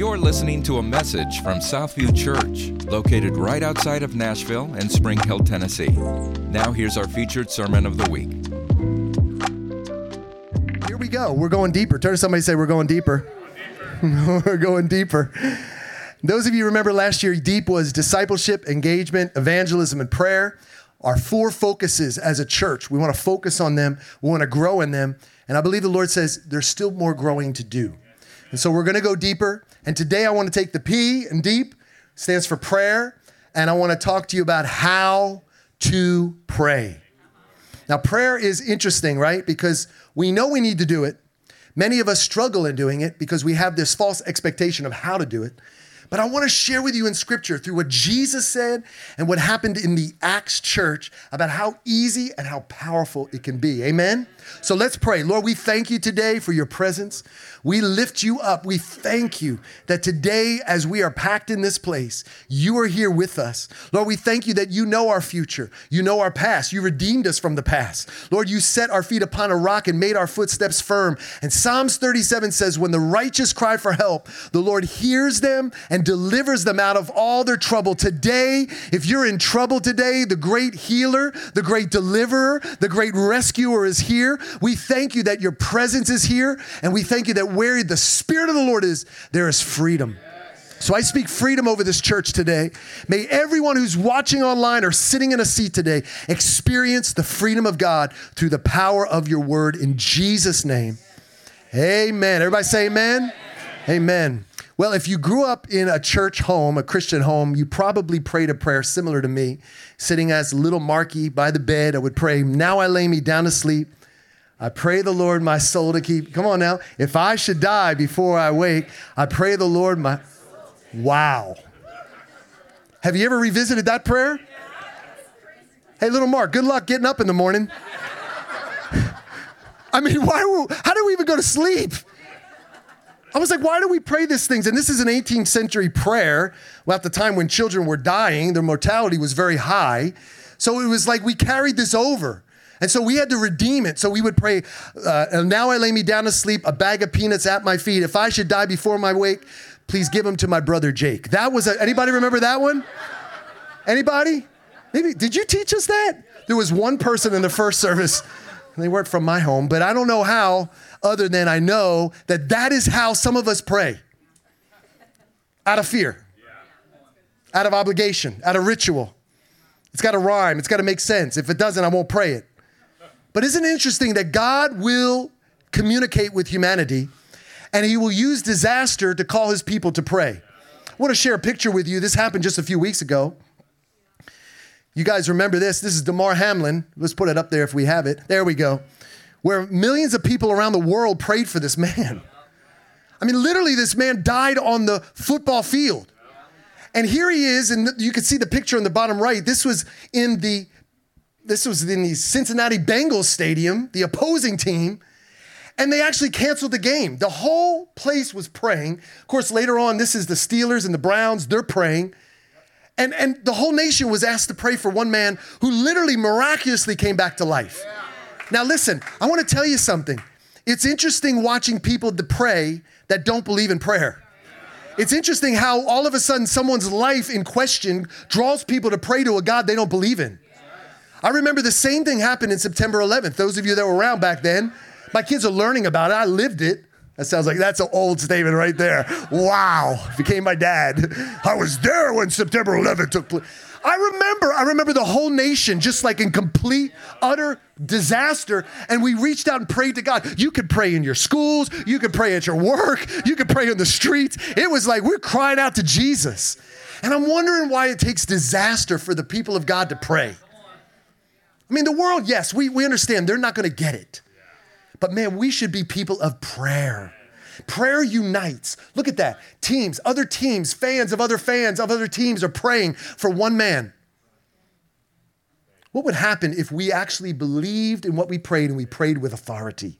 You're listening to a message from Southview Church, located right outside of Nashville and Spring Hill, Tennessee. Now, here's our featured sermon of the week. Here we go. We're going deeper. Turn to somebody say, We're going deeper. We're going deeper. Those of you remember last year, deep was discipleship, engagement, evangelism, and prayer. Our four focuses as a church. We want to focus on them, we want to grow in them. And I believe the Lord says there's still more growing to do. And so we're going to go deeper. And today I want to take the P and deep stands for prayer. And I want to talk to you about how to pray. Now, prayer is interesting, right? Because we know we need to do it. Many of us struggle in doing it because we have this false expectation of how to do it. But I want to share with you in scripture through what Jesus said and what happened in the Acts church about how easy and how powerful it can be. Amen? So let's pray. Lord, we thank you today for your presence. We lift you up. We thank you that today, as we are packed in this place, you are here with us. Lord, we thank you that you know our future. You know our past. You redeemed us from the past. Lord, you set our feet upon a rock and made our footsteps firm. And Psalms 37 says, When the righteous cry for help, the Lord hears them and delivers them out of all their trouble. Today, if you're in trouble today, the great healer, the great deliverer, the great rescuer is here. We thank you that your presence is here. And we thank you that where the Spirit of the Lord is, there is freedom. So I speak freedom over this church today. May everyone who's watching online or sitting in a seat today experience the freedom of God through the power of your word in Jesus' name. Amen. Everybody say amen. Amen. Well, if you grew up in a church home, a Christian home, you probably prayed a prayer similar to me. Sitting as little Marky by the bed, I would pray, Now I lay me down to sleep. I pray the Lord my soul to keep. Come on now. If I should die before I wake, I pray the Lord my. Wow. Have you ever revisited that prayer? Hey, little Mark, good luck getting up in the morning. I mean, why? How do we even go to sleep? I was like, why do we pray these things? And this is an 18th century prayer. Well, at the time when children were dying, their mortality was very high. So it was like we carried this over. And so we had to redeem it. So we would pray, uh, now I lay me down to sleep, a bag of peanuts at my feet. If I should die before my wake, please give them to my brother Jake. That was, a, anybody remember that one? Anybody? Maybe, did you teach us that? There was one person in the first service, and they weren't from my home, but I don't know how, other than I know that that is how some of us pray out of fear, out of obligation, out of ritual. It's got to rhyme, it's got to make sense. If it doesn't, I won't pray it. But isn't it interesting that God will communicate with humanity and he will use disaster to call his people to pray? I want to share a picture with you. This happened just a few weeks ago. You guys remember this? This is Damar Hamlin. Let's put it up there if we have it. There we go. Where millions of people around the world prayed for this man. I mean, literally, this man died on the football field. And here he is, and you can see the picture on the bottom right. This was in the this was in the Cincinnati Bengals stadium, the opposing team, and they actually canceled the game. The whole place was praying. Of course, later on, this is the Steelers and the Browns, they're praying. And, and the whole nation was asked to pray for one man who literally miraculously came back to life. Now, listen, I want to tell you something. It's interesting watching people to pray that don't believe in prayer. It's interesting how all of a sudden someone's life in question draws people to pray to a God they don't believe in. I remember the same thing happened in September 11th. Those of you that were around back then, my kids are learning about it. I lived it. That sounds like that's an old statement right there. Wow, became my dad. I was there when September 11th took place. I remember, I remember the whole nation just like in complete, utter disaster. And we reached out and prayed to God. You could pray in your schools, you could pray at your work, you could pray in the streets. It was like we're crying out to Jesus. And I'm wondering why it takes disaster for the people of God to pray. I mean, the world, yes, we, we understand they're not going to get it. But man, we should be people of prayer. Prayer unites. Look at that. Teams, other teams, fans of other fans of other teams are praying for one man. What would happen if we actually believed in what we prayed and we prayed with authority?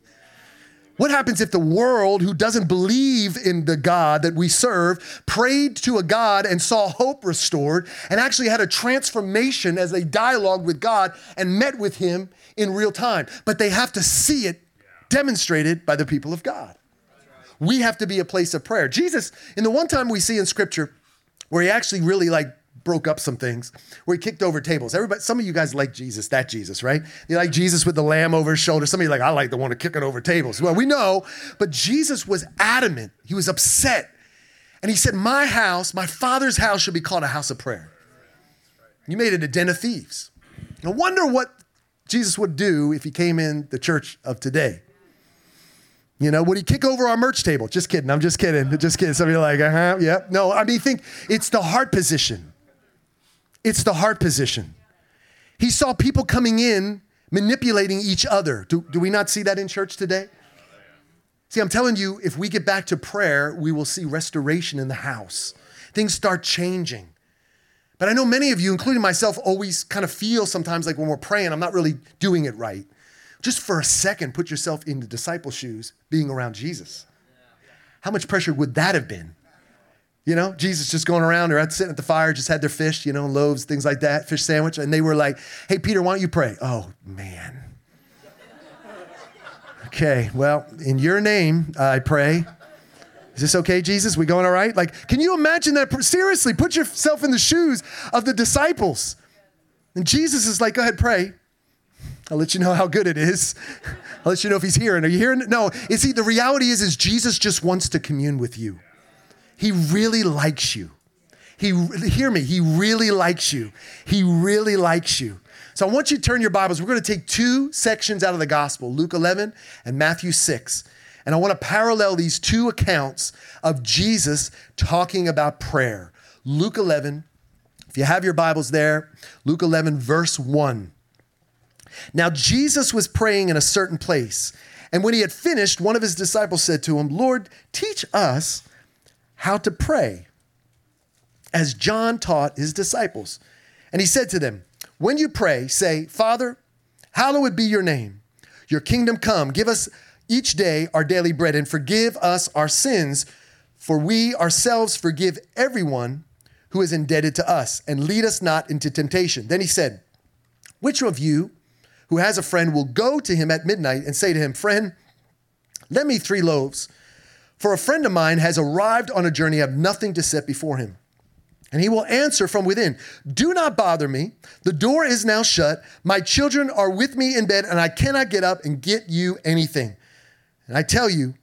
What happens if the world, who doesn't believe in the God that we serve, prayed to a God and saw hope restored and actually had a transformation as they dialogued with God and met with Him in real time? But they have to see it demonstrated by the people of God. we have to be a place of prayer. Jesus, in the one time we see in scripture where he actually really like broke up some things, where he kicked over tables. Everybody, some of you guys like Jesus, that Jesus, right? You like Jesus with the lamb over his shoulder. Some of you like, I like the one to kick it over tables. Well, we know, but Jesus was adamant. He was upset. And he said, My house, my father's house should be called a house of prayer. You made it a den of thieves. I wonder what Jesus would do if he came in the church of today. You know, would he kick over our merch table? Just kidding. I'm just kidding. Just kidding. Some of you are like, uh huh, yeah. No, I mean, think it's the heart position. It's the heart position. He saw people coming in manipulating each other. Do, do we not see that in church today? See, I'm telling you, if we get back to prayer, we will see restoration in the house. Things start changing. But I know many of you, including myself, always kind of feel sometimes like when we're praying, I'm not really doing it right. Just for a second, put yourself in the disciple shoes being around Jesus. How much pressure would that have been? You know, Jesus just going around, or sitting at the fire, just had their fish, you know, loaves, things like that, fish sandwich. And they were like, hey, Peter, why don't you pray? Oh, man. Okay, well, in your name, I pray. Is this okay, Jesus? We going all right? Like, can you imagine that? Seriously, put yourself in the shoes of the disciples. And Jesus is like, go ahead, pray. I'll let you know how good it is. I'll let you know if he's hearing. Are you hearing? No. You see, the reality is, is Jesus just wants to commune with you. He really likes you. He hear me. He really likes you. He really likes you. So I want you to turn your Bibles. We're going to take two sections out of the gospel, Luke 11 and Matthew 6. And I want to parallel these two accounts of Jesus talking about prayer. Luke 11, if you have your Bibles there, Luke 11, verse 1. Now, Jesus was praying in a certain place. And when he had finished, one of his disciples said to him, Lord, teach us how to pray, as John taught his disciples. And he said to them, When you pray, say, Father, hallowed be your name. Your kingdom come. Give us each day our daily bread and forgive us our sins, for we ourselves forgive everyone who is indebted to us, and lead us not into temptation. Then he said, Which of you who has a friend will go to him at midnight and say to him, Friend, lend me three loaves, for a friend of mine has arrived on a journey, I have nothing to set before him. And he will answer from within Do not bother me. The door is now shut. My children are with me in bed, and I cannot get up and get you anything. And I tell you,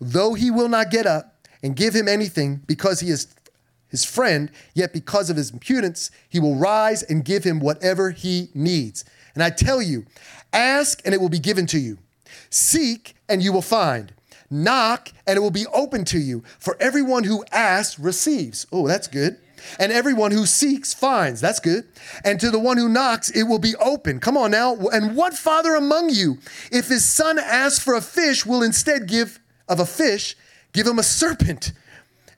though he will not get up and give him anything because he is his friend, yet because of his impudence, he will rise and give him whatever he needs. And I tell you, ask and it will be given to you. Seek and you will find. Knock and it will be open to you. For everyone who asks receives. Oh, that's good. And everyone who seeks finds. That's good. And to the one who knocks, it will be open. Come on now. And what father among you, if his son asks for a fish, will instead give of a fish, give him a serpent?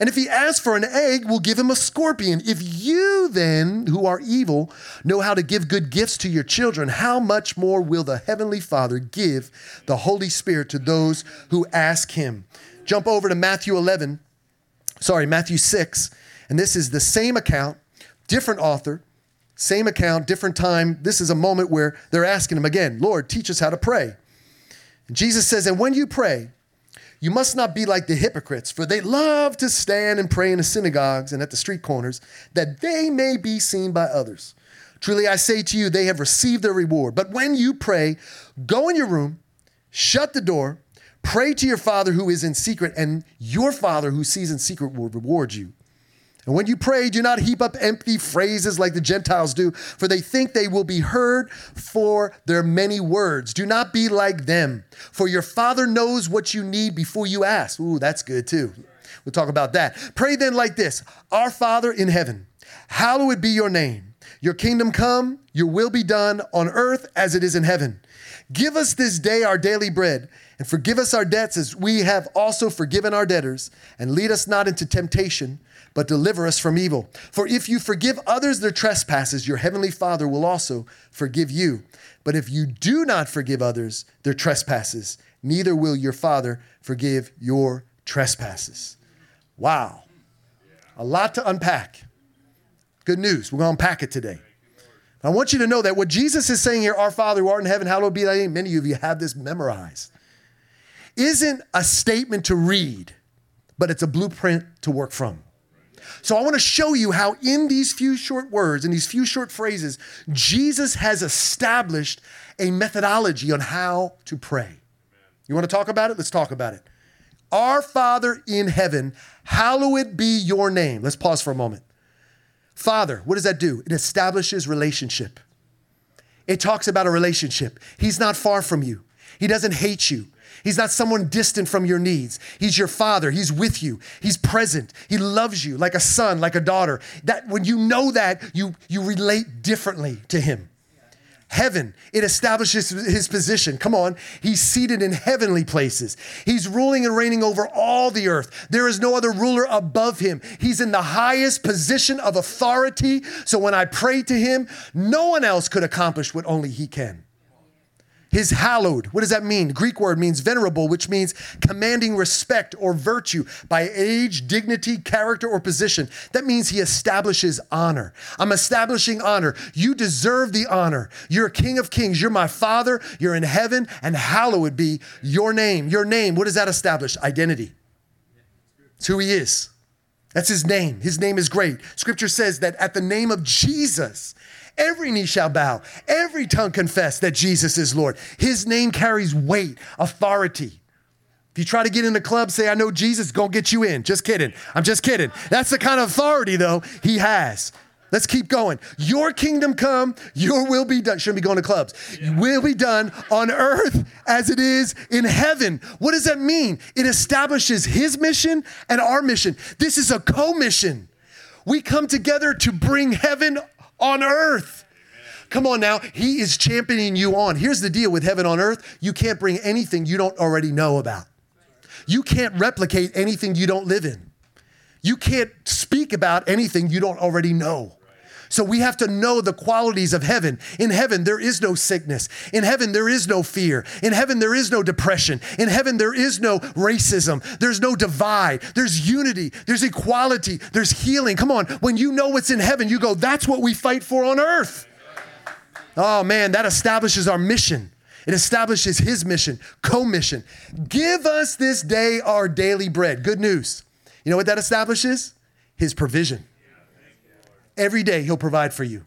And if he asks for an egg, we'll give him a scorpion. If you then, who are evil, know how to give good gifts to your children, how much more will the Heavenly Father give the Holy Spirit to those who ask him? Jump over to Matthew 11, sorry, Matthew 6. And this is the same account, different author, same account, different time. This is a moment where they're asking him again, Lord, teach us how to pray. And Jesus says, And when you pray, you must not be like the hypocrites, for they love to stand and pray in the synagogues and at the street corners, that they may be seen by others. Truly I say to you, they have received their reward. But when you pray, go in your room, shut the door, pray to your Father who is in secret, and your Father who sees in secret will reward you. And when you pray, do not heap up empty phrases like the Gentiles do, for they think they will be heard for their many words. Do not be like them, for your Father knows what you need before you ask. Ooh, that's good too. We'll talk about that. Pray then like this Our Father in heaven, hallowed be your name. Your kingdom come, your will be done on earth as it is in heaven. Give us this day our daily bread, and forgive us our debts as we have also forgiven our debtors, and lead us not into temptation but deliver us from evil. For if you forgive others their trespasses, your heavenly Father will also forgive you. But if you do not forgive others their trespasses, neither will your Father forgive your trespasses. Wow. A lot to unpack. Good news. We're going to unpack it today. I want you to know that what Jesus is saying here, Our Father who art in heaven, hallowed be thy name, many of you have this memorized, isn't a statement to read but it's a blueprint to work from. So I want to show you how, in these few short words, in these few short phrases, Jesus has established a methodology on how to pray. You want to talk about it? Let's talk about it. Our Father in heaven, hallowed be your name. Let's pause for a moment. Father, what does that do? It establishes relationship. It talks about a relationship. He's not far from you, He doesn't hate you. He's not someone distant from your needs. He's your father. He's with you. He's present. He loves you like a son, like a daughter. That when you know that, you you relate differently to him. Heaven, it establishes his position. Come on. He's seated in heavenly places. He's ruling and reigning over all the earth. There is no other ruler above him. He's in the highest position of authority. So when I pray to him, no one else could accomplish what only he can. His hallowed, what does that mean? Greek word means venerable, which means commanding respect or virtue by age, dignity, character, or position. That means he establishes honor. I'm establishing honor. You deserve the honor. You're king of kings. You're my father. You're in heaven, and hallowed be your name. Your name, what does that establish? Identity. It's who he is. That's his name. His name is great. Scripture says that at the name of Jesus, Every knee shall bow, every tongue confess that Jesus is Lord. His name carries weight, authority. If you try to get in the club, say, I know Jesus, go get you in. Just kidding. I'm just kidding. That's the kind of authority, though, he has. Let's keep going. Your kingdom come, your will be done. Shouldn't be going to clubs. Yeah. Will be done on earth as it is in heaven. What does that mean? It establishes his mission and our mission. This is a co mission. We come together to bring heaven on earth. Come on now, he is championing you on. Here's the deal with heaven on earth you can't bring anything you don't already know about. You can't replicate anything you don't live in. You can't speak about anything you don't already know. So we have to know the qualities of heaven. In heaven, there is no sickness. In heaven, there is no fear. In heaven, there is no depression. In heaven, there is no racism. There's no divide. There's unity. There's equality. There's healing. Come on. When you know what's in heaven, you go, that's what we fight for on earth. Oh man, that establishes our mission. It establishes his mission, co mission. Give us this day our daily bread. Good news. You know what that establishes? His provision. Every day, He'll provide for you.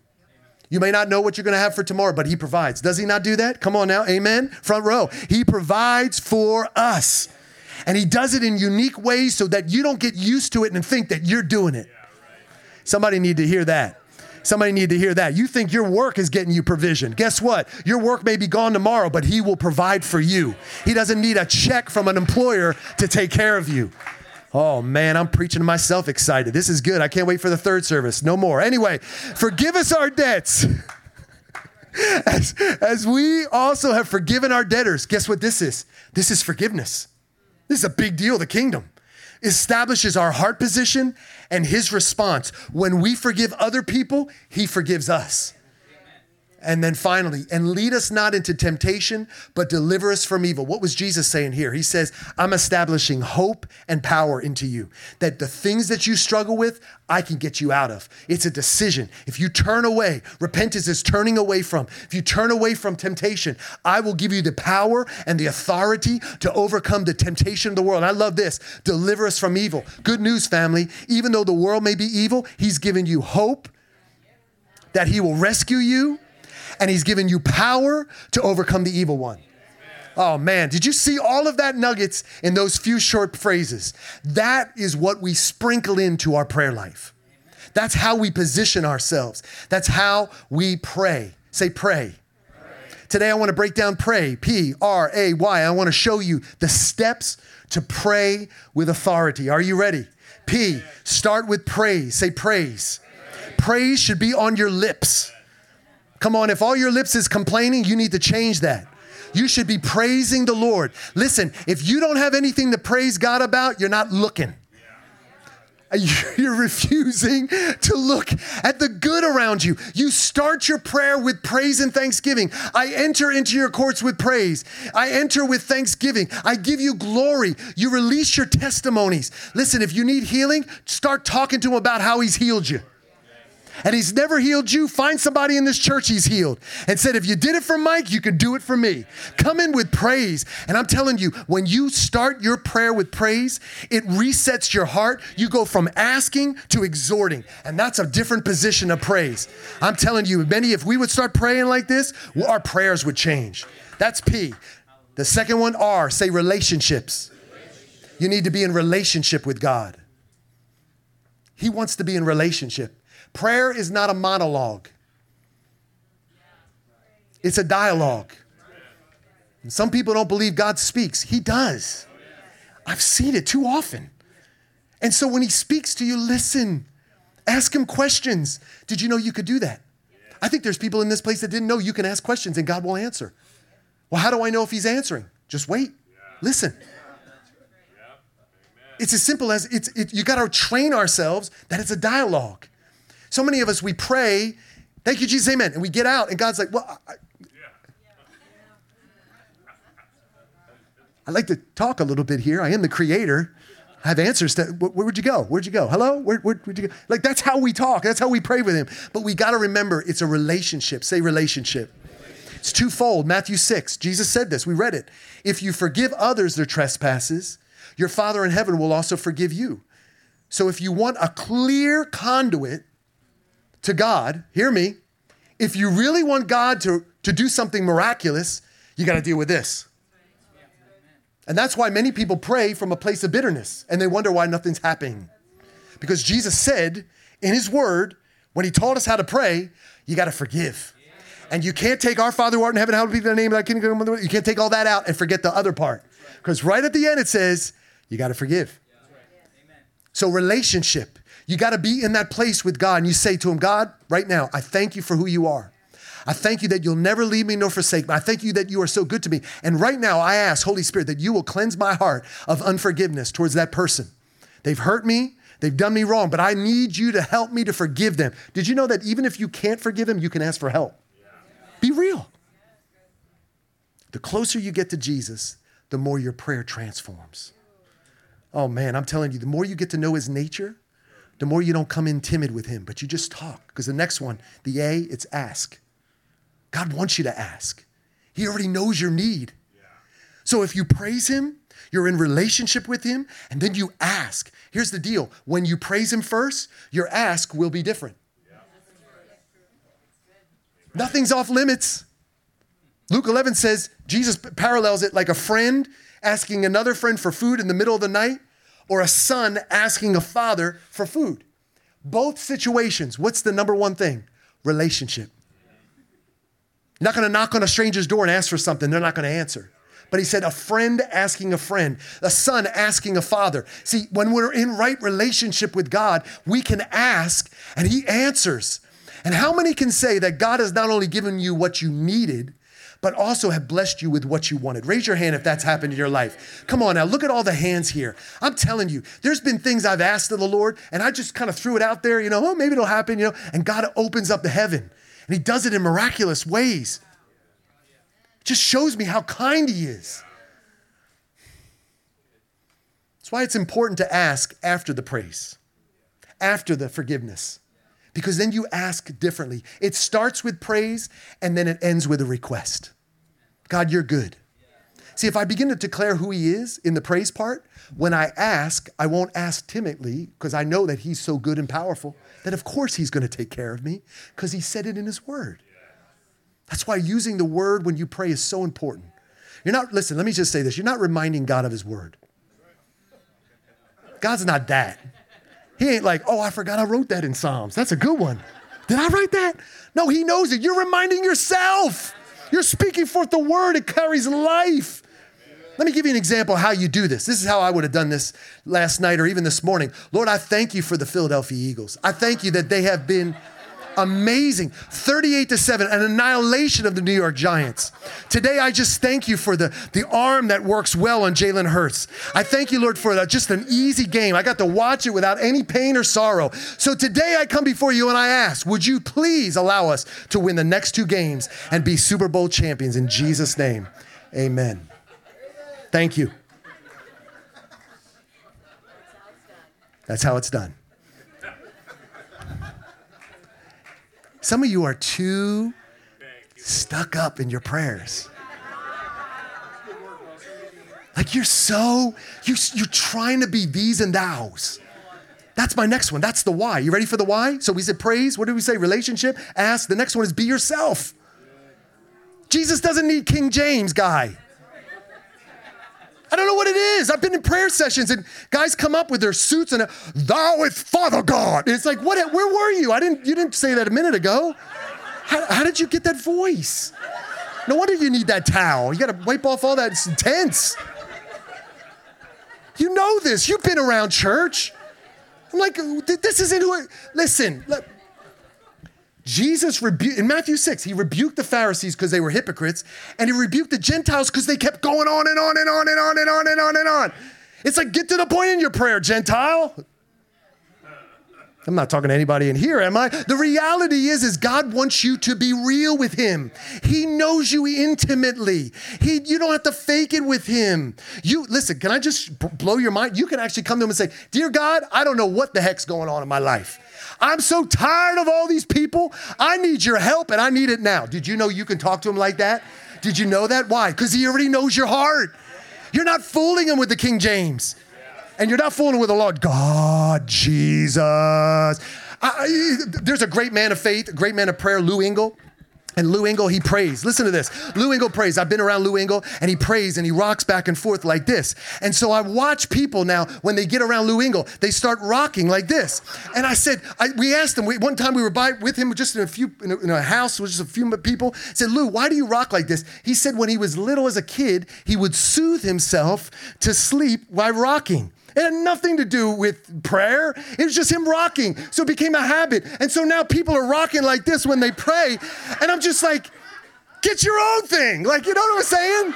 You may not know what you're going to have for tomorrow, but He provides. Does He not do that? Come on now. Amen. Front row. He provides for us. And He does it in unique ways so that you don't get used to it and think that you're doing it. Somebody need to hear that. Somebody need to hear that. You think your work is getting you provision. Guess what? Your work may be gone tomorrow, but he will provide for you. He doesn't need a check from an employer to take care of you. Oh man, I'm preaching to myself excited. This is good. I can't wait for the third service. No more. Anyway, forgive us our debts. As, as we also have forgiven our debtors. Guess what this is? This is forgiveness. This is a big deal, the kingdom. Establishes our heart position and his response. When we forgive other people, he forgives us. And then finally, and lead us not into temptation, but deliver us from evil. What was Jesus saying here? He says, I'm establishing hope and power into you. That the things that you struggle with, I can get you out of. It's a decision. If you turn away, repentance is turning away from. If you turn away from temptation, I will give you the power and the authority to overcome the temptation of the world. I love this deliver us from evil. Good news, family. Even though the world may be evil, He's given you hope that He will rescue you and he's given you power to overcome the evil one. Oh man, did you see all of that nuggets in those few short phrases? That is what we sprinkle into our prayer life. That's how we position ourselves. That's how we pray. Say, pray. Today, I want to break down pray, P R A Y. I want to show you the steps to pray with authority. Are you ready? P, start with praise. Say, praise. Praise should be on your lips. Come on, if all your lips is complaining, you need to change that. You should be praising the Lord. Listen, if you don't have anything to praise God about, you're not looking. You're refusing to look at the good around you. You start your prayer with praise and thanksgiving. I enter into your courts with praise. I enter with thanksgiving. I give you glory. You release your testimonies. Listen, if you need healing, start talking to him about how he's healed you. And he's never healed you, find somebody in this church he's healed and said, if you did it for Mike, you can do it for me. Come in with praise. And I'm telling you, when you start your prayer with praise, it resets your heart. You go from asking to exhorting, and that's a different position of praise. I'm telling you, many, if we would start praying like this, our prayers would change. That's P. The second one, R, say relationships. You need to be in relationship with God. He wants to be in relationship. Prayer is not a monologue, it's a dialogue. And some people don't believe God speaks. He does. I've seen it too often. And so when He speaks to you, listen, ask Him questions. Did you know you could do that? I think there's people in this place that didn't know you can ask questions and God will answer. Well, how do I know if He's answering? Just wait, listen. It's as simple as it's, it, you got to train ourselves that it's a dialogue. So many of us, we pray, thank you, Jesus, amen. And we get out, and God's like, well, I, I like to talk a little bit here. I am the creator. I have answers to where, where'd you go? Where'd you go? Hello? Where, where, would you go? Like that's how we talk. That's how we pray with him. But we got to remember it's a relationship. Say relationship. It's twofold. Matthew 6, Jesus said this. We read it. If you forgive others their trespasses, your Father in heaven will also forgive you. So if you want a clear conduit to God, hear me, if you really want God to, to do something miraculous, you got to deal with this. And that's why many people pray from a place of bitterness and they wonder why nothing's happening. Because Jesus said in his word, when he taught us how to pray, you got to forgive. And you can't take our Father who art in heaven, hallowed be thy name, thy kingdom come. You can't take all that out and forget the other part. Because right at the end it says, you got to forgive. So, relationship, you got to be in that place with God and you say to Him, God, right now, I thank you for who you are. I thank you that you'll never leave me nor forsake me. I thank you that you are so good to me. And right now, I ask, Holy Spirit, that you will cleanse my heart of unforgiveness towards that person. They've hurt me, they've done me wrong, but I need you to help me to forgive them. Did you know that even if you can't forgive them, you can ask for help? Be real. The closer you get to Jesus, the more your prayer transforms. Oh man, I'm telling you, the more you get to know his nature, the more you don't come in timid with him, but you just talk. Because the next one, the A, it's ask. God wants you to ask. He already knows your need. So if you praise him, you're in relationship with him, and then you ask. Here's the deal when you praise him first, your ask will be different. Nothing's off limits. Luke 11 says, Jesus parallels it like a friend asking another friend for food in the middle of the night or a son asking a father for food. Both situations, what's the number one thing? Relationship. You're not gonna knock on a stranger's door and ask for something, they're not gonna answer. But he said, a friend asking a friend, a son asking a father. See, when we're in right relationship with God, we can ask and he answers. And how many can say that God has not only given you what you needed, but also have blessed you with what you wanted. Raise your hand if that's happened in your life. Come on now, look at all the hands here. I'm telling you, there's been things I've asked of the Lord, and I just kind of threw it out there, you know, oh, maybe it'll happen, you know, and God opens up the heaven, and He does it in miraculous ways. Just shows me how kind He is. That's why it's important to ask after the praise, after the forgiveness because then you ask differently. It starts with praise and then it ends with a request. God, you're good. See, if I begin to declare who He is in the praise part, when I ask, I won't ask timidly because I know that He's so good and powerful that of course He's going to take care of me because He said it in His Word. That's why using the Word when you pray is so important. You're not, listen, let me just say this you're not reminding God of His Word. God's not that. He ain't like, oh, I forgot I wrote that in Psalms. That's a good one. Did I write that? No, he knows it. You're reminding yourself. You're speaking forth the word, it carries life. Let me give you an example how you do this. This is how I would have done this last night or even this morning. Lord, I thank you for the Philadelphia Eagles. I thank you that they have been amazing. 38 to 7, an annihilation of the New York Giants. Today, I just thank you for the, the arm that works well on Jalen Hurts. I thank you, Lord, for the, just an easy game. I got to watch it without any pain or sorrow. So today, I come before you and I ask, would you please allow us to win the next two games and be Super Bowl champions in Jesus' name? Amen. Thank you. That's how it's done. Some of you are too stuck up in your prayers. Like you're so, you're, you're trying to be these and thous. That's my next one. That's the why. You ready for the why? So we said praise. What did we say? Relationship. Ask. The next one is be yourself. Jesus doesn't need King James guy. I don't know what it is. I've been in prayer sessions and guys come up with their suits and thou is Father God. And it's like, what? Where were you? I didn't. You didn't say that a minute ago. How, how did you get that voice? No wonder you need that towel. You got to wipe off all that. Intense. You know this. You've been around church. I'm like, this isn't who. I, listen, look, Jesus rebuked in Matthew 6, he rebuked the Pharisees because they were hypocrites, and he rebuked the Gentiles because they kept going on and on and on and on and on and on and on. It's like, get to the point in your prayer, Gentile. I'm not talking to anybody in here, am I? The reality is, is God wants you to be real with Him. He knows you intimately. He, you don't have to fake it with Him. You listen. Can I just blow your mind? You can actually come to Him and say, "Dear God, I don't know what the heck's going on in my life. I'm so tired of all these people. I need Your help, and I need it now." Did you know you can talk to Him like that? Did you know that? Why? Because He already knows your heart. You're not fooling Him with the King James. And you're not fooling with the Lord. God, Jesus. I, there's a great man of faith, a great man of prayer, Lou Engle. And Lou Engle, he prays. Listen to this. Lou Engle prays. I've been around Lou Engle, and he prays and he rocks back and forth like this. And so I watch people now when they get around Lou Engle, they start rocking like this. And I said, I, we asked him. We, one time we were by with him just in a few in a, in a house with just a few people. I said, Lou, why do you rock like this? He said when he was little as a kid, he would soothe himself to sleep while rocking. It had nothing to do with prayer. It was just him rocking. So it became a habit. And so now people are rocking like this when they pray. And I'm just like, get your own thing. Like, you know what I'm saying?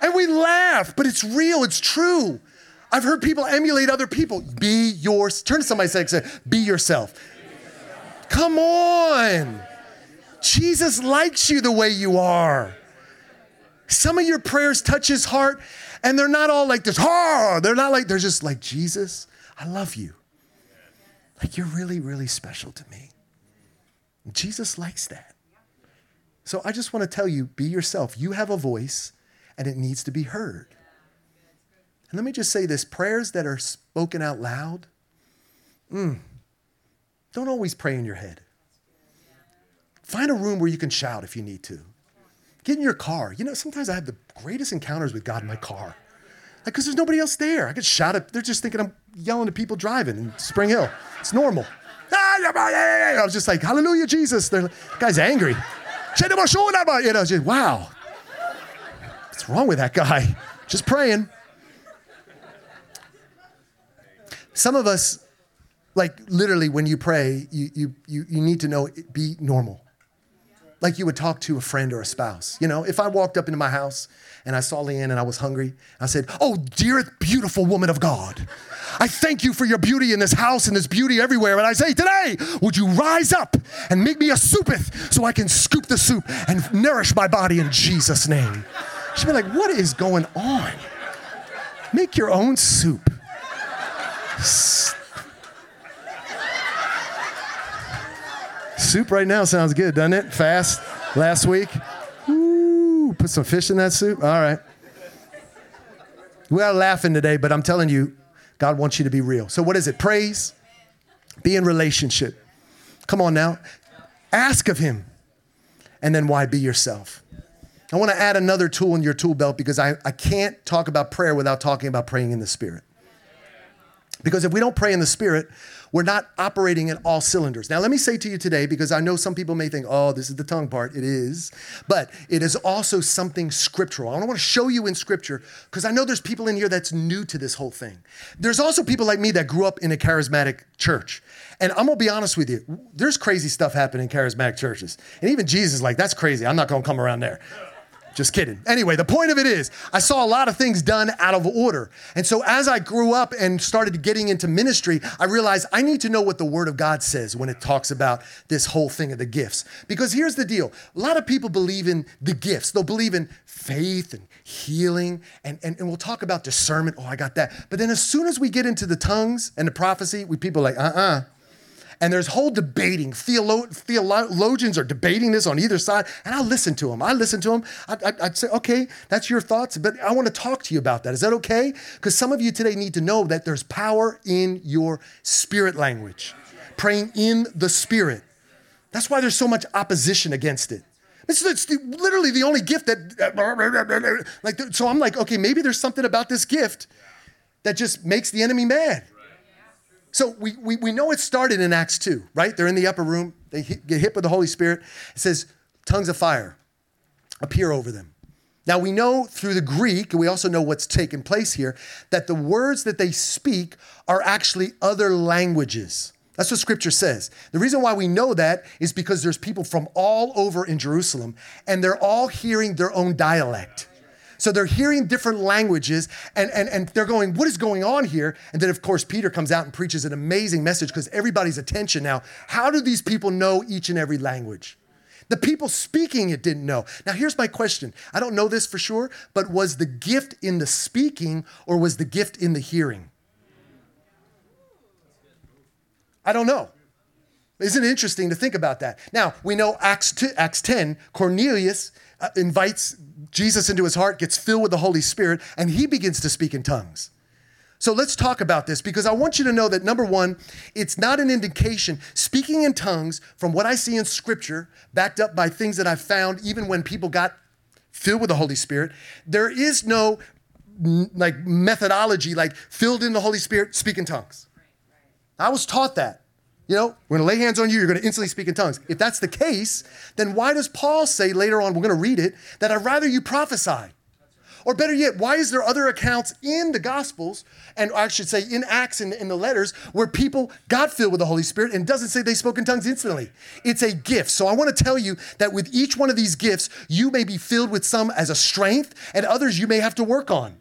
And we laugh, but it's real, it's true. I've heard people emulate other people. Be yours. Turn to somebody and say, be yourself. Come on. Jesus likes you the way you are. Some of your prayers touch his heart and they're not all like this, oh, they're not like, they're just like, Jesus, I love you. Like, you're really, really special to me. Jesus likes that. So I just want to tell you be yourself. You have a voice, and it needs to be heard. And let me just say this prayers that are spoken out loud, mm, don't always pray in your head. Find a room where you can shout if you need to. Get in your car. You know, sometimes I have the greatest encounters with God in my car. Like, because there's nobody else there. I get shot at. They're just thinking I'm yelling at people driving in Spring Hill. It's normal. Ah, I was just like, Hallelujah, Jesus. The guy's angry. You know, just, wow. What's wrong with that guy? Just praying. Some of us, like literally, when you pray, you, you, you, you need to know, be normal like you would talk to a friend or a spouse. You know, if I walked up into my house and I saw Leanne and I was hungry, I said, Oh, dearest, beautiful woman of God, I thank you for your beauty in this house and this beauty everywhere. And I say, Today, would you rise up and make me a soupeth so I can scoop the soup and nourish my body in Jesus' name? She'd be like, What is going on? Make your own soup. Soup right now sounds good, doesn't it? Fast. Last week. Ooh, put some fish in that soup. All right. We are laughing today, but I'm telling you, God wants you to be real. So, what is it? Praise, be in relationship. Come on now. Ask of Him. And then why be yourself? I want to add another tool in your tool belt because I, I can't talk about prayer without talking about praying in the Spirit. Because if we don't pray in the Spirit, we're not operating in all cylinders. Now, let me say to you today, because I know some people may think, oh, this is the tongue part. It is. But it is also something scriptural. I want to show you in scripture, because I know there's people in here that's new to this whole thing. There's also people like me that grew up in a charismatic church. And I'm gonna be honest with you, there's crazy stuff happening in charismatic churches. And even Jesus is like, that's crazy. I'm not gonna come around there. Just kidding. Anyway, the point of it is, I saw a lot of things done out of order. And so as I grew up and started getting into ministry, I realized I need to know what the Word of God says when it talks about this whole thing of the gifts. Because here's the deal a lot of people believe in the gifts, they'll believe in faith and healing, and, and, and we'll talk about discernment. Oh, I got that. But then as soon as we get into the tongues and the prophecy, we people like, uh uh-uh. uh and there's whole debating. Theolo- theologians are debating this on either side, and I listen to them. I listen to them. I, would say, okay, that's your thoughts, but I want to talk to you about that. Is that okay? Because some of you today need to know that there's power in your spirit language, praying in the spirit. That's why there's so much opposition against it. It's, it's the, literally the only gift that, like, so I'm like, okay, maybe there's something about this gift that just makes the enemy mad. So we, we, we know it started in Acts 2, right? They're in the upper room, they hit, get hit with the Holy Spirit. It says, tongues of fire appear over them. Now we know through the Greek, and we also know what's taken place here, that the words that they speak are actually other languages. That's what scripture says. The reason why we know that is because there's people from all over in Jerusalem, and they're all hearing their own dialect. So they're hearing different languages and, and, and they're going, What is going on here? And then, of course, Peter comes out and preaches an amazing message because everybody's attention now. How do these people know each and every language? The people speaking it didn't know. Now, here's my question I don't know this for sure, but was the gift in the speaking or was the gift in the hearing? I don't know. Isn't it interesting to think about that? Now, we know Acts, 2, Acts 10, Cornelius uh, invites Jesus into his heart, gets filled with the Holy Spirit, and he begins to speak in tongues. So let's talk about this because I want you to know that number one, it's not an indication. Speaking in tongues, from what I see in scripture, backed up by things that I've found, even when people got filled with the Holy Spirit, there is no like methodology like filled in the Holy Spirit, speak in tongues. I was taught that. You know, we're going to lay hands on you, you're going to instantly speak in tongues. If that's the case, then why does Paul say later on, we're going to read it, that I'd rather you prophesy? Or better yet, why is there other accounts in the Gospels, and I should say in Acts and in, the letters, where people got filled with the Holy Spirit and doesn't say they spoke in tongues instantly? It's a gift. So I want to tell you that with each one of these gifts, you may be filled with some as a strength, and others you may have to work on.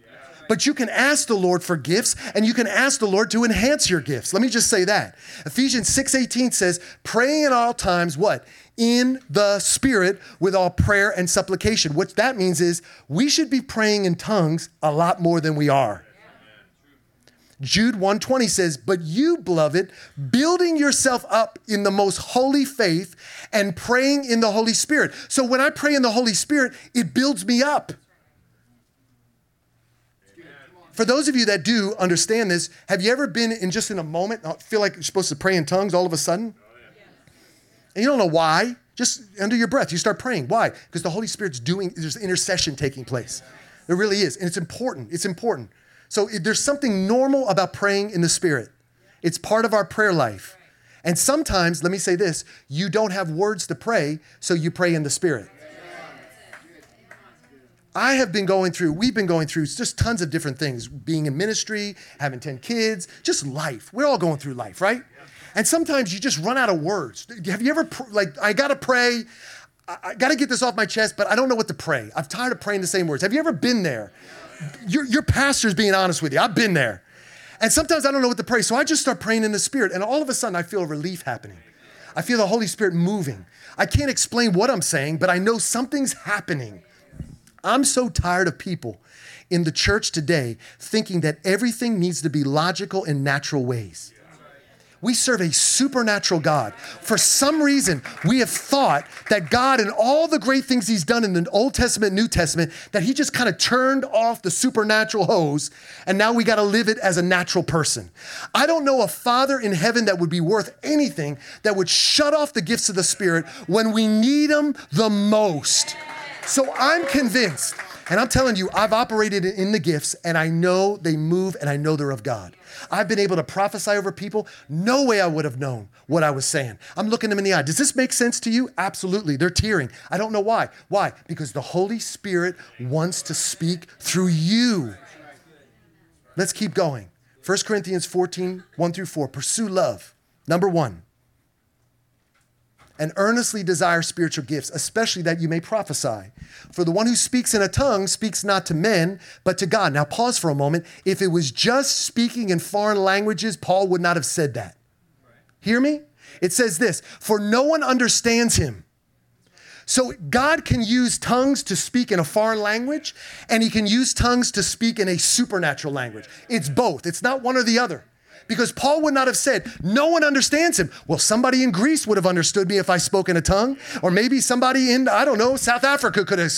But you can ask the Lord for gifts and you can ask the Lord to enhance your gifts. Let me just say that. Ephesians 6:18 says, "Praying at all times what? In the spirit with all prayer and supplication." What that means is we should be praying in tongues a lot more than we are. Jude 120 says, But you, beloved, building yourself up in the most holy faith and praying in the Holy Spirit. So when I pray in the Holy Spirit, it builds me up. For those of you that do understand this, have you ever been in just in a moment, uh, feel like you're supposed to pray in tongues all of a sudden? And you don't know why. Just under your breath, you start praying. Why? Because the Holy Spirit's doing, there's intercession taking place. There really is. And it's important. It's important. So there's something normal about praying in the Spirit. It's part of our prayer life. And sometimes, let me say this, you don't have words to pray, so you pray in the Spirit. I have been going through, we've been going through just tons of different things being in ministry, having 10 kids, just life. We're all going through life, right? And sometimes you just run out of words. Have you ever, like, I gotta pray, I gotta get this off my chest, but I don't know what to pray. I'm tired of praying the same words. Have you ever been there? Your, your pastor's being honest with you. I've been there. And sometimes I don't know what to pray. So I just start praying in the Spirit, and all of a sudden I feel relief happening. I feel the Holy Spirit moving. I can't explain what I'm saying, but I know something's happening. I'm so tired of people in the church today thinking that everything needs to be logical in natural ways. We serve a supernatural God. For some reason, we have thought that God and all the great things He's done in the Old Testament, New Testament, that He just kind of turned off the supernatural hose and now we got to live it as a natural person. I don't know a Father in heaven that would be worth anything that would shut off the gifts of the Spirit when we need them the most. So I'm convinced, and I'm telling you, I've operated in the gifts and I know they move and I know they're of God. I've been able to prophesy over people. No way I would have known what I was saying. I'm looking them in the eye. Does this make sense to you? Absolutely. They're tearing. I don't know why. Why? Because the Holy Spirit wants to speak through you. Let's keep going. 1 Corinthians 14, 1 through 4. Pursue love. Number one, and earnestly desire spiritual gifts, especially that you may prophesy. For the one who speaks in a tongue speaks not to men, but to God. Now, pause for a moment. If it was just speaking in foreign languages, Paul would not have said that. Hear me? It says this For no one understands him. So, God can use tongues to speak in a foreign language, and he can use tongues to speak in a supernatural language. It's both, it's not one or the other. Because Paul would not have said, No one understands him. Well, somebody in Greece would have understood me if I spoke in a tongue. Or maybe somebody in, I don't know, South Africa could have.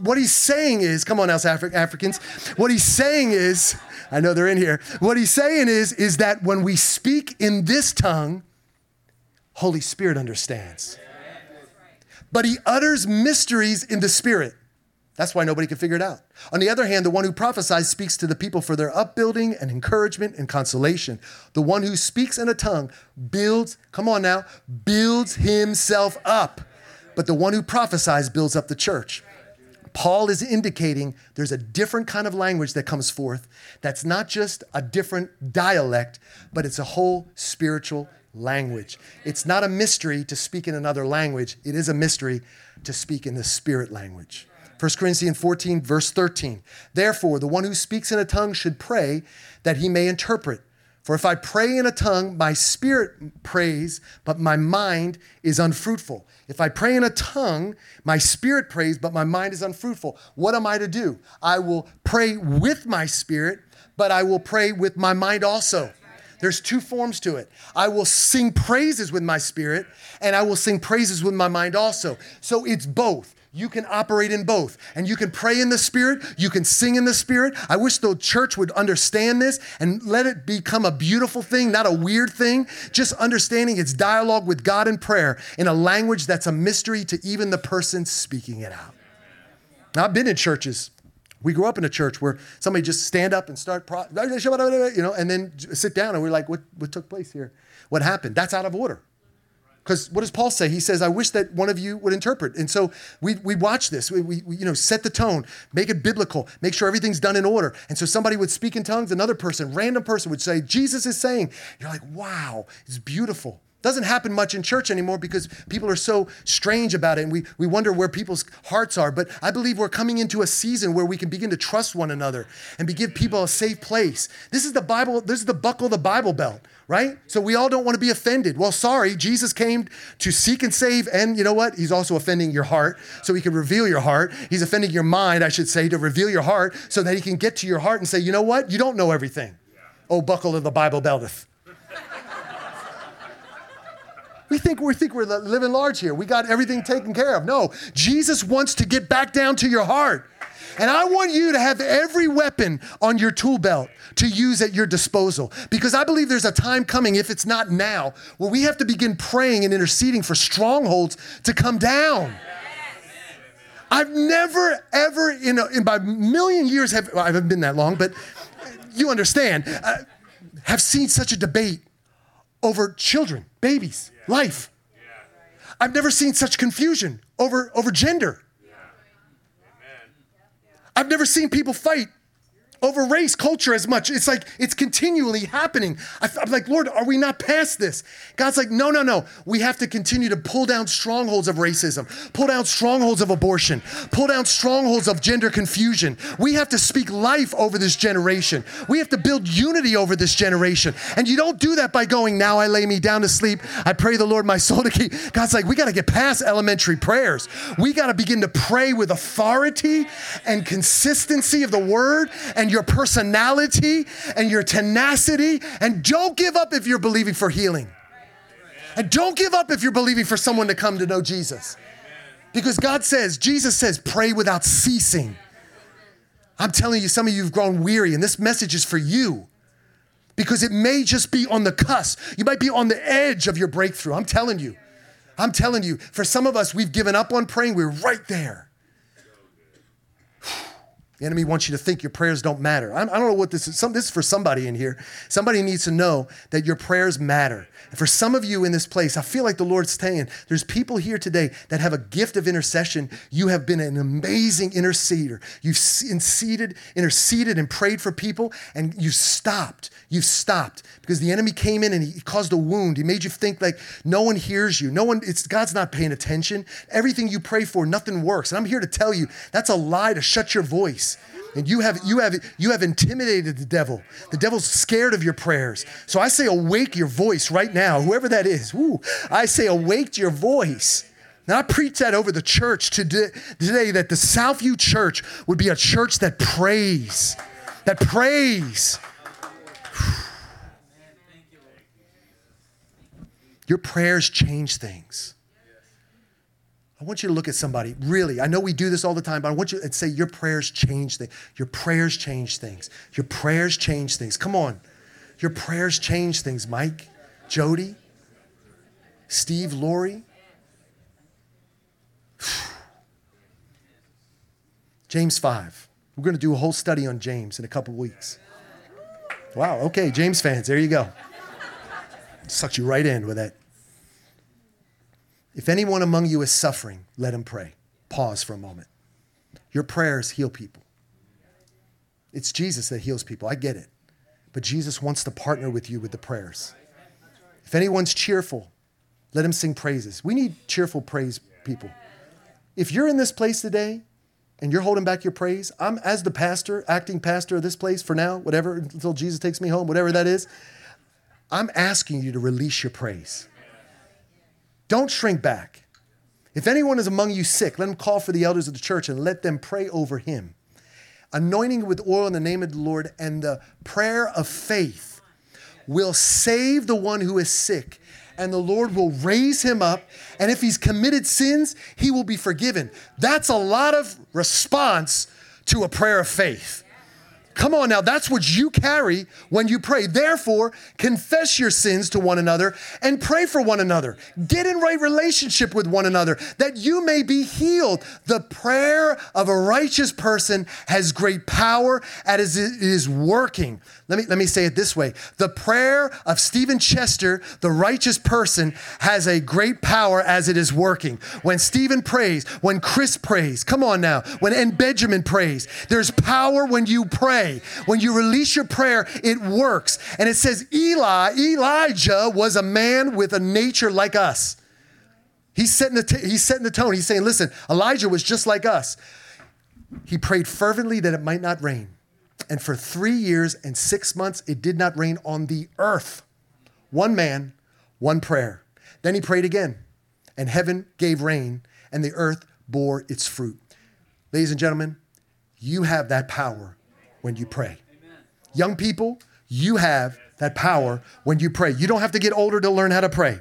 What he's saying is, come on now, Afri- Africans. What he's saying is, I know they're in here. What he's saying is, is that when we speak in this tongue, Holy Spirit understands. But he utters mysteries in the Spirit. That's why nobody can figure it out. On the other hand, the one who prophesies speaks to the people for their upbuilding and encouragement and consolation. The one who speaks in a tongue builds, come on now, builds himself up. But the one who prophesies builds up the church. Paul is indicating there's a different kind of language that comes forth that's not just a different dialect, but it's a whole spiritual language. It's not a mystery to speak in another language, it is a mystery to speak in the spirit language. 1 Corinthians 14, verse 13. Therefore, the one who speaks in a tongue should pray that he may interpret. For if I pray in a tongue, my spirit prays, but my mind is unfruitful. If I pray in a tongue, my spirit prays, but my mind is unfruitful. What am I to do? I will pray with my spirit, but I will pray with my mind also. There's two forms to it. I will sing praises with my spirit, and I will sing praises with my mind also. So it's both. You can operate in both. And you can pray in the Spirit. You can sing in the Spirit. I wish the church would understand this and let it become a beautiful thing, not a weird thing. Just understanding its dialogue with God in prayer in a language that's a mystery to even the person speaking it out. Now, I've been in churches. We grew up in a church where somebody just stand up and start, pro- you know, and then sit down and we're like, what, what took place here? What happened? That's out of order. Because what does Paul say? He says, I wish that one of you would interpret. And so we, we watch this. We, we, you know, set the tone, make it biblical, make sure everything's done in order. And so somebody would speak in tongues, another person, random person would say, Jesus is saying. You're like, wow, it's beautiful. Doesn't happen much in church anymore because people are so strange about it and we, we wonder where people's hearts are. But I believe we're coming into a season where we can begin to trust one another and be, give people a safe place. This is the Bible, this is the buckle the Bible belt right? So we all don't want to be offended. Well, sorry, Jesus came to seek and save, and you know what? He's also offending your heart so he can reveal your heart. He's offending your mind, I should say, to reveal your heart so that he can get to your heart and say, you know what? You don't know everything. Oh, buckle of the Bible belteth. We think, we think we're living large here. We got everything taken care of. No, Jesus wants to get back down to your heart. And I want you to have every weapon on your tool belt to use at your disposal. Because I believe there's a time coming, if it's not now, where we have to begin praying and interceding for strongholds to come down. I've never, ever, in, a, in my million years, have, well, I haven't been that long, but you understand, uh, have seen such a debate over children, babies, life. I've never seen such confusion over, over gender. I've never seen people fight over race, culture as much. It's like it's continually happening. I, am like, Lord, are we not past this? God's like, no, no, no. We have to continue to pull down strongholds of racism, pull down strongholds of abortion, pull down strongholds of gender confusion. We have to speak life over this generation. We have to build unity over this generation. And you don't do that by going, now I lay me down to sleep. I pray the Lord my soul to keep. God's like, we got to get past elementary prayers. We got to begin to pray with authority and consistency of the word and and your personality and your tenacity. And don't give up if you're believing for healing. And don't give up if you're believing for someone to come to know Jesus. Because God says, Jesus says, pray without ceasing. I'm telling you, some of you have grown weary, and this message is for you because it may just be on the cusp. You might be on the edge of your breakthrough. I'm telling you. I'm telling you, for some of us, we've given up on praying. We're right there. The enemy wants you to think your prayers don't matter. I, don't know what this is. Some, this is for somebody in here. Somebody needs to know that your prayers matter. And for some of you in this place, I feel like the Lord's saying there's people here today that have a gift of intercession. You have been an amazing interceder. You've interceded, interceded and prayed for people, and you stopped. You've stopped because the enemy came in and he caused a wound. He made you think like no one hears you. No one, it's God's not paying attention. Everything you pray for, nothing works. And I'm here to tell you that's a lie to shut your voice place. And you have you have you have intimidated the devil. The devil's scared of your prayers. So I say awake your voice right now, whoever that is. Woo, I say awake your voice. Now I preach that over the church today, today that the Southview Church would be a church that prays. That prays. Your prayers change things. I want you to look at somebody, really. I know we do this all the time, but I want you to say, Your prayers change things. Your prayers change things. Your prayers change things. Come on. Your prayers change things, Mike, Jody, Steve, Lori. James 5. We're going to do a whole study on James in a couple weeks. Wow, okay, James fans, there you go. Sucked you right in with that. If anyone among you is suffering, let him pray. Pause for a moment. Your prayers heal people. It's Jesus that heals people. I get it. But Jesus wants to partner with you with the prayers. If anyone's cheerful, let him sing praises. We need cheerful praise people. If you're in this place today and you're holding back your praise, I'm, as the pastor, acting pastor of this place for now, whatever, until Jesus takes me home, whatever that is, I'm asking you to release your praise. Don't shrink back. If anyone is among you sick, let him call for the elders of the church and let them pray over him. Anointing with oil in the name of the Lord and the prayer of faith will save the one who is sick, and the Lord will raise him up. And if he's committed sins, he will be forgiven. That's a lot of response to a prayer of faith. Come on now, that's what you carry when you pray. Therefore, confess your sins to one another and pray for one another. Get in right relationship with one another that you may be healed. The prayer of a righteous person has great power as it is working. Let me, let me say it this way The prayer of Stephen Chester, the righteous person, has a great power as it is working. When Stephen prays, when Chris prays, come on now, when and Benjamin prays, there's power when you pray pray. When you release your prayer, it works. And it says Eli, Elijah was a man with a nature like us. He's setting the, t- he's setting the tone. He's saying, listen, Elijah was just like us. He prayed fervently that it might not rain. And for three years and six months, it did not rain on the earth. One man, one prayer. Then he prayed again, and heaven gave rain, and the earth bore its fruit. Ladies and gentlemen, you have that power when you pray. Amen. Young people, you have that power when you pray. You don't have to get older to learn how to pray.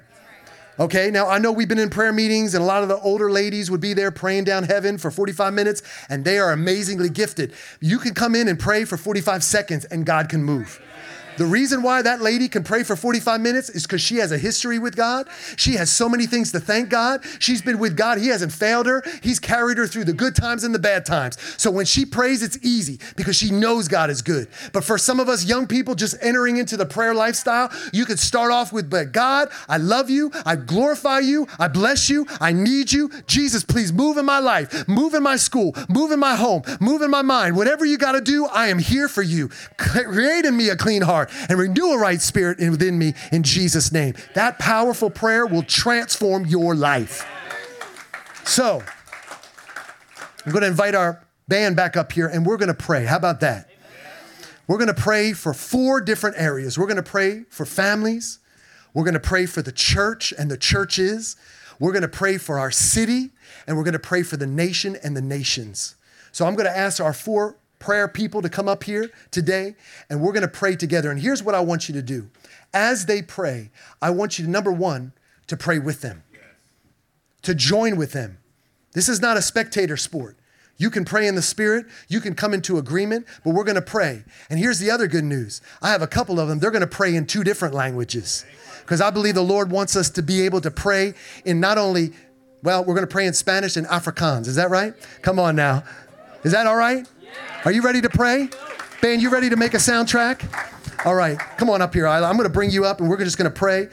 Okay, now I know we've been in prayer meetings and a lot of the older ladies would be there praying down heaven for 45 minutes and they are amazingly gifted. You can come in and pray for 45 seconds and God can move. The reason why that lady can pray for 45 minutes is because she has a history with God. She has so many things to thank God. She's been with God. He hasn't failed her. He's carried her through the good times and the bad times. So when she prays, it's easy because she knows God is good. But for some of us young people just entering into the prayer lifestyle, you could start off with, but God, I love you. I glorify you. I bless you. I need you. Jesus, please move in my life, move in my school, move in my home, move in my mind. Whatever you got to do, I am here for you. Create in me a clean heart heart and renew a right spirit within me in Jesus' name. That powerful prayer will transform your life. So, I'm going to invite our band back up here and we're going to pray. How about that? We're going to pray for four different areas. We're going to pray for families. We're going to pray for the church and the churches. We're going to pray for our city and we're going to pray for the nation and the nations. So I'm going to ask our four prayer people to come up here today and we're going to pray together. And here's what I want you to do. As they pray, I want you to, number one, to pray with them, to join with them. This is not a spectator sport. You can pray in the spirit, you can come into agreement, but we're going to pray. And here's the other good news I have a couple of them. They're going to pray in two different languages because I believe the Lord wants us to be able to pray in not only, well, we're going to pray in Spanish and Afrikaans. Is that right? Come on now. Is that all right? Are you ready to pray? Ben, you ready to make a soundtrack? All right, come on up here, Isla. I'm going to bring you up and we're just going to pray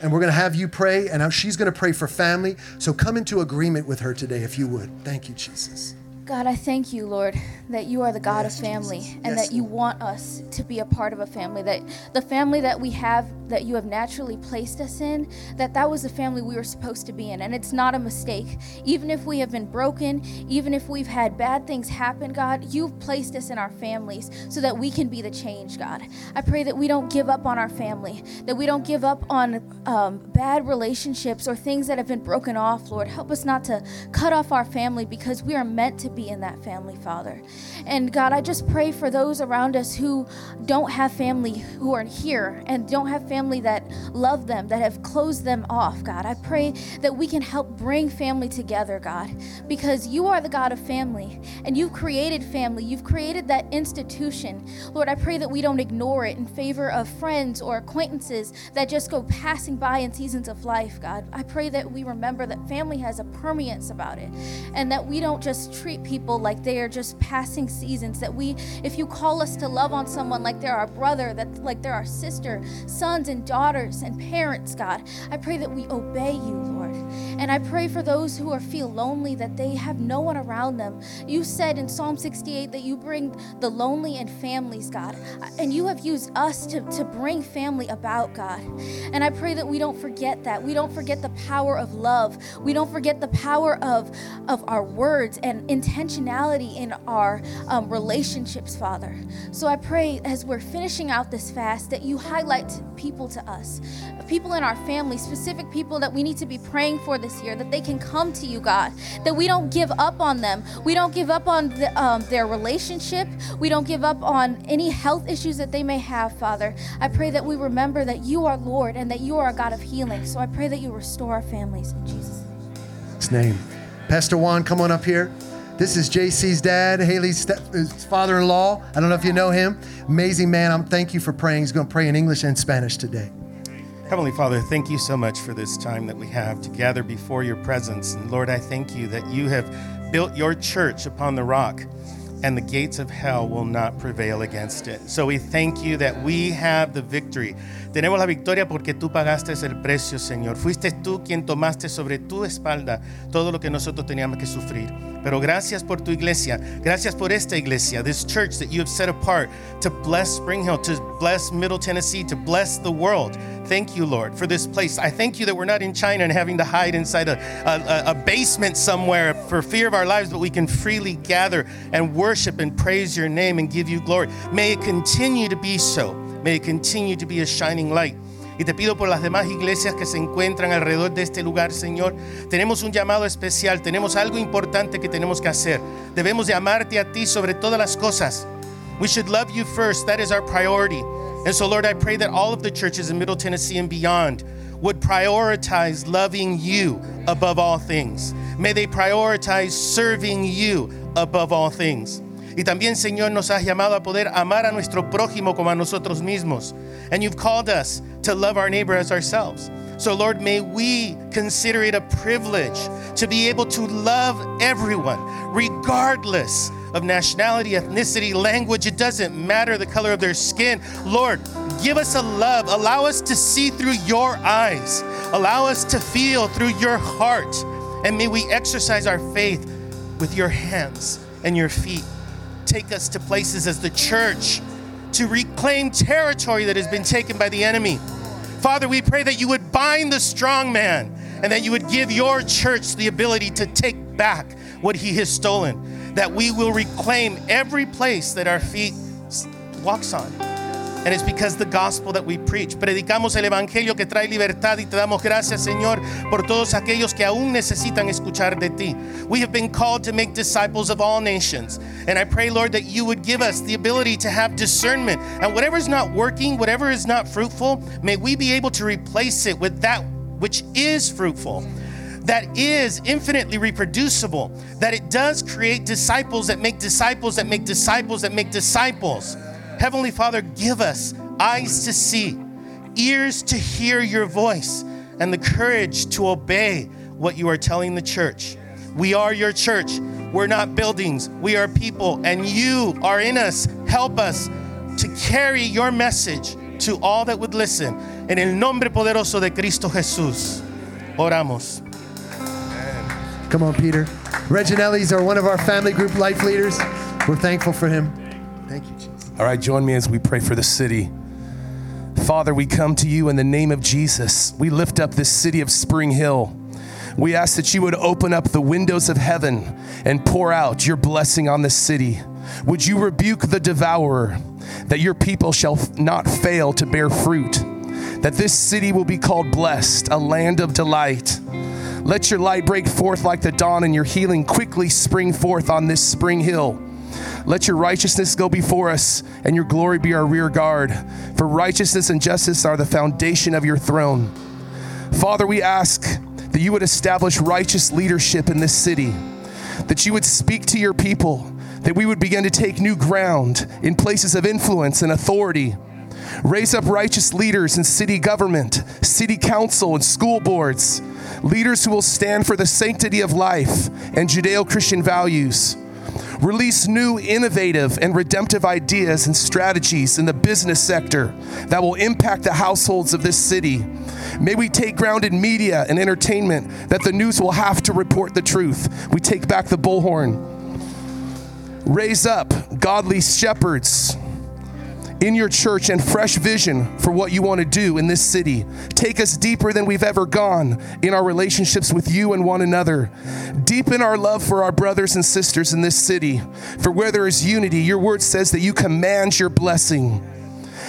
and we're going to have you pray and she's going to pray for family. So come into agreement with her today if you would. Thank you, Jesus. God, I thank you, Lord, that you are the God yes, of family Jesus. and yes, that you want us to be a part of a family. That the family that we have, that you have naturally placed us in, that that was the family we were supposed to be in. And it's not a mistake. Even if we have been broken, even if we've had bad things happen, God, you've placed us in our families so that we can be the change, God. I pray that we don't give up on our family, that we don't give up on um, bad relationships or things that have been broken off, Lord. Help us not to cut off our family because we are meant to be in that family, Father. And God, I just pray for those around us who don't have family who are here and don't have family that love them, that have closed them off, God. I pray that we can help bring family together, God, because you are the God of family and you've created family. You've created that institution. Lord, I pray that we don't ignore it in favor of friends or acquaintances that just go passing by in seasons of life, God. I pray that we remember that family has a permanence about it and that we don't just treat people like they are just passing seasons. That we, if you call us to love on someone like they're our brother, that like they're our sister, sons and daughters and parents, God, I pray that we obey you, Lord. And I pray for those who are feel lonely that they have no one around them. You said in Psalm 68 that you bring the lonely and families, God. And you have used us to, to bring family about, God. And I pray that we don't forget that. We don't forget the power of love. We don't forget the power of, of our words and intentionality in our um, relationships, Father. So I pray as we're finishing out this fast that you highlight people to us, people in our family, specific people that we need to be praying for this year, that they can come to you, God, that we don't give up on them. We don't give up on the, um, their relationship. We don't give up on any health issues that they may have, Father. I pray that we remember that you are Lord and that you are a God of healing. So I pray that you restore our families in Jesus' name. Name. Pastor Juan, come on up here. This is JC's dad, Haley's father in law. I don't know if you know him. Amazing man. I'm thank you for praying. He's going to pray in English and Spanish today. Heavenly Father, thank you so much for this time that we have to gather before your presence. And Lord, I thank you that you have built your church upon the rock and the gates of hell will not prevail against it. So we thank you that we have the victory. Tenemos la victoria porque tú pagaste el precio, Señor. Fuiste tú quien tomaste sobre tu espalda todo lo que nosotros teníamos que sufrir. Pero gracias por tu iglesia. Gracias por esta iglesia, this church that you have set apart to bless Spring Hill, to bless Middle Tennessee, to bless the world. Thank you, Lord, for this place. I thank you that we're not in China and having to hide inside a, a, a basement somewhere for fear of our lives, but we can freely gather and worship and praise your name and give you glory. May it continue to be so. May it continue to be a shining light. Y te pido por las demás iglesias que se encuentran alrededor de este lugar, Señor. Tenemos un llamado especial, tenemos algo importante que tenemos que hacer. Debemos de amarte a ti sobre todas las cosas. We should love you first. That is our priority. And so, Lord, I pray that all of the churches in Middle Tennessee and beyond would prioritize loving you above all things. May they prioritize serving you above all things. Y también, Señor, nos has llamado a poder amar a nuestro prójimo como a nosotros mismos. And you've called us to love our neighbor as ourselves. So, Lord, may we consider it a privilege to be able to love everyone, regardless of nationality, ethnicity, language. It doesn't matter the color of their skin. Lord, give us a love. Allow us to see through your eyes, allow us to feel through your heart. And may we exercise our faith with your hands and your feet. Take us to places as the church to reclaim territory that has been taken by the enemy. Father, we pray that you would bind the strong man and that you would give your church the ability to take back what he has stolen, that we will reclaim every place that our feet walks on. And it's because the gospel that we preach. Predicamos el evangelio que trae libertad y te damos gracias, Señor, por todos aquellos que aún necesitan escuchar de ti. We have been called to make disciples of all nations. And I pray, Lord, that you would give us the ability to have discernment. And whatever is not working, whatever is not fruitful, may we be able to replace it with that which is fruitful that is infinitely reproducible, that it does create disciples that make disciples that make disciples that make disciples. Heavenly Father, give us eyes to see, ears to hear your voice, and the courage to obey what you are telling the church. We are your church. We're not buildings, we are people, and you are in us. Help us to carry your message to all that would listen. En el nombre poderoso de Cristo Jesús, oramos. Come on, Peter. Reginelli's are one of our family group life leaders. We're thankful for him. Thank you. All right, join me as we pray for the city. Father, we come to you in the name of Jesus. We lift up this city of Spring Hill. We ask that you would open up the windows of heaven and pour out your blessing on this city. Would you rebuke the devourer, that your people shall not fail to bear fruit, that this city will be called blessed, a land of delight. Let your light break forth like the dawn and your healing quickly spring forth on this spring hill. Let your righteousness go before us and your glory be our rear guard. For righteousness and justice are the foundation of your throne. Father, we ask that you would establish righteous leadership in this city, that you would speak to your people, that we would begin to take new ground in places of influence and authority. Raise up righteous leaders in city government, city council, and school boards, leaders who will stand for the sanctity of life and Judeo Christian values. Release new, innovative, and redemptive ideas and strategies in the business sector that will impact the households of this city. May we take ground in media and entertainment that the news will have to report the truth. We take back the bullhorn. Raise up godly shepherds in your church and fresh vision for what you want to do in this city. Take us deeper than we've ever gone in our relationships with you and one another. Deepen our love for our brothers and sisters in this city. For where there is unity, your word says that you command your blessing.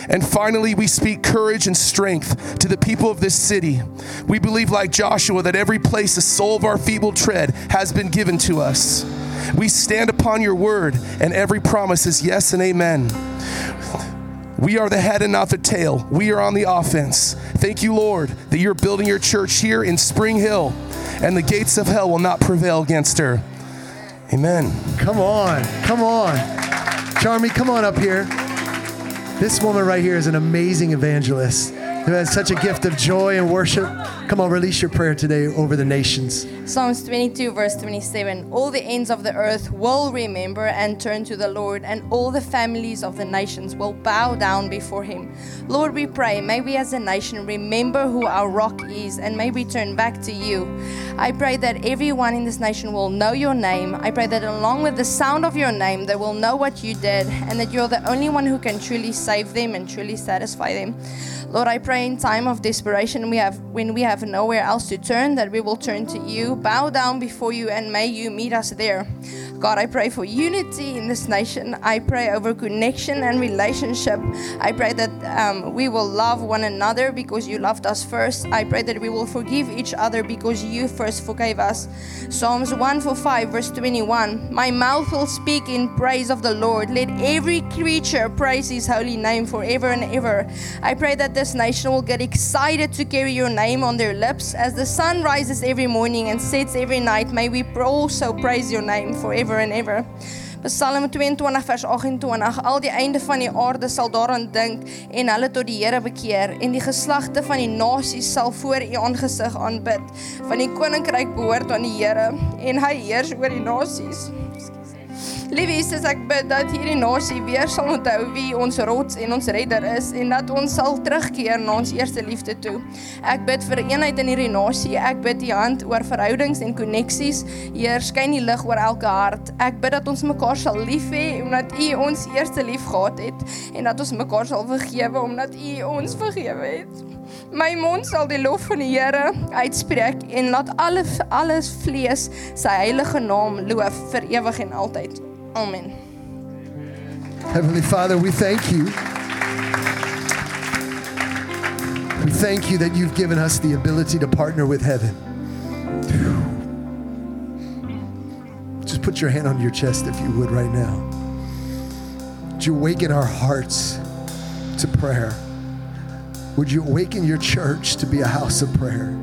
And finally, we speak courage and strength to the people of this city. We believe, like Joshua, that every place the sole of our feeble tread has been given to us. We stand upon your word, and every promise is yes and amen. We are the head and not the tail. We are on the offense. Thank you, Lord, that you're building your church here in Spring Hill, and the gates of hell will not prevail against her. Amen. Come on, come on. Charmy, come on up here. This woman right here is an amazing evangelist who has such a gift of joy and worship. Come on, release your prayer today over the nations. Psalms 22, verse 27 All the ends of the earth will remember and turn to the Lord, and all the families of the nations will bow down before him. Lord, we pray, may we as a nation remember who our rock is, and may we turn back to you. I pray that everyone in this nation will know your name. I pray that along with the sound of your name, they will know what you did, and that you're the only one who can truly save them and truly satisfy them. Lord, I pray in time of desperation, we have when we have nowhere else to turn, that we will turn to you, bow down before you, and may you meet us there. God, I pray for unity in this nation. I pray over connection and relationship. I pray that um, we will love one another because you loved us first. I pray that we will forgive each other because you first forgave us. Psalms 145, verse 21 My mouth will speak in praise of the Lord. Let every creature praise his holy name forever and ever. I pray that this nation will get excited to carry your name on their lips. As the sun rises every morning and sets every night, may we also praise your name forever and ever. Psalm 22 vers 28 Al die einde van die aarde sal daaraan dink en hulle tot die Here bekeer en die geslagte van die nasies sal voor u aangesig aanbid. Van die koninkryk behoort aan die Here en hy heers oor die nasies Liewe Jesus, ek bid dat hierdie nasie weer sal onthou wie ons rots en ons redder is en dat ons sal terugkeer na ons eerste liefde toe. Ek bid vir eenheid in hierdie nasie. Ek bid die hand oor verhoudings en koneksies. Heer, skyn die lig oor elke hart. Ek bid dat ons mekaar sal lief hê omdat U ons eerste lief gehad het en dat ons mekaar sal vergewe omdat U ons vergewe het. My mond sal die lof van die Here uitspreek en laat alle alles vlees sy heilige naam loof vir ewig en altyd. Amen. Heavenly Father, we thank you. We thank you that you've given us the ability to partner with heaven. Just put your hand on your chest if you would right now. Would you awaken our hearts to prayer? Would you awaken your church to be a house of prayer?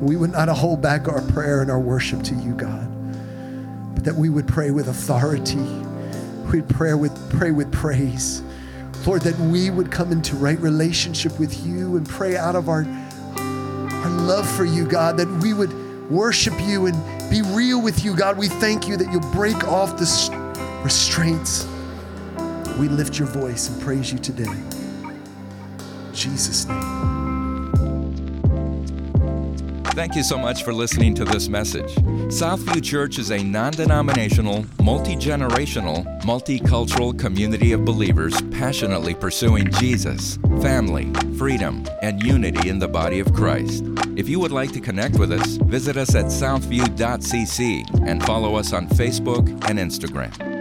We would not hold back our prayer and our worship to you, God, but that we would pray with authority. We'd pray with, pray with praise. Lord, that we would come into right relationship with you and pray out of our, our love for you, God, that we would worship you and be real with you, God. We thank you that you'll break off the restraints. We lift your voice and praise you today. In Jesus' name. Thank you so much for listening to this message. Southview Church is a non denominational, multi generational, multicultural community of believers passionately pursuing Jesus, family, freedom, and unity in the body of Christ. If you would like to connect with us, visit us at southview.cc and follow us on Facebook and Instagram.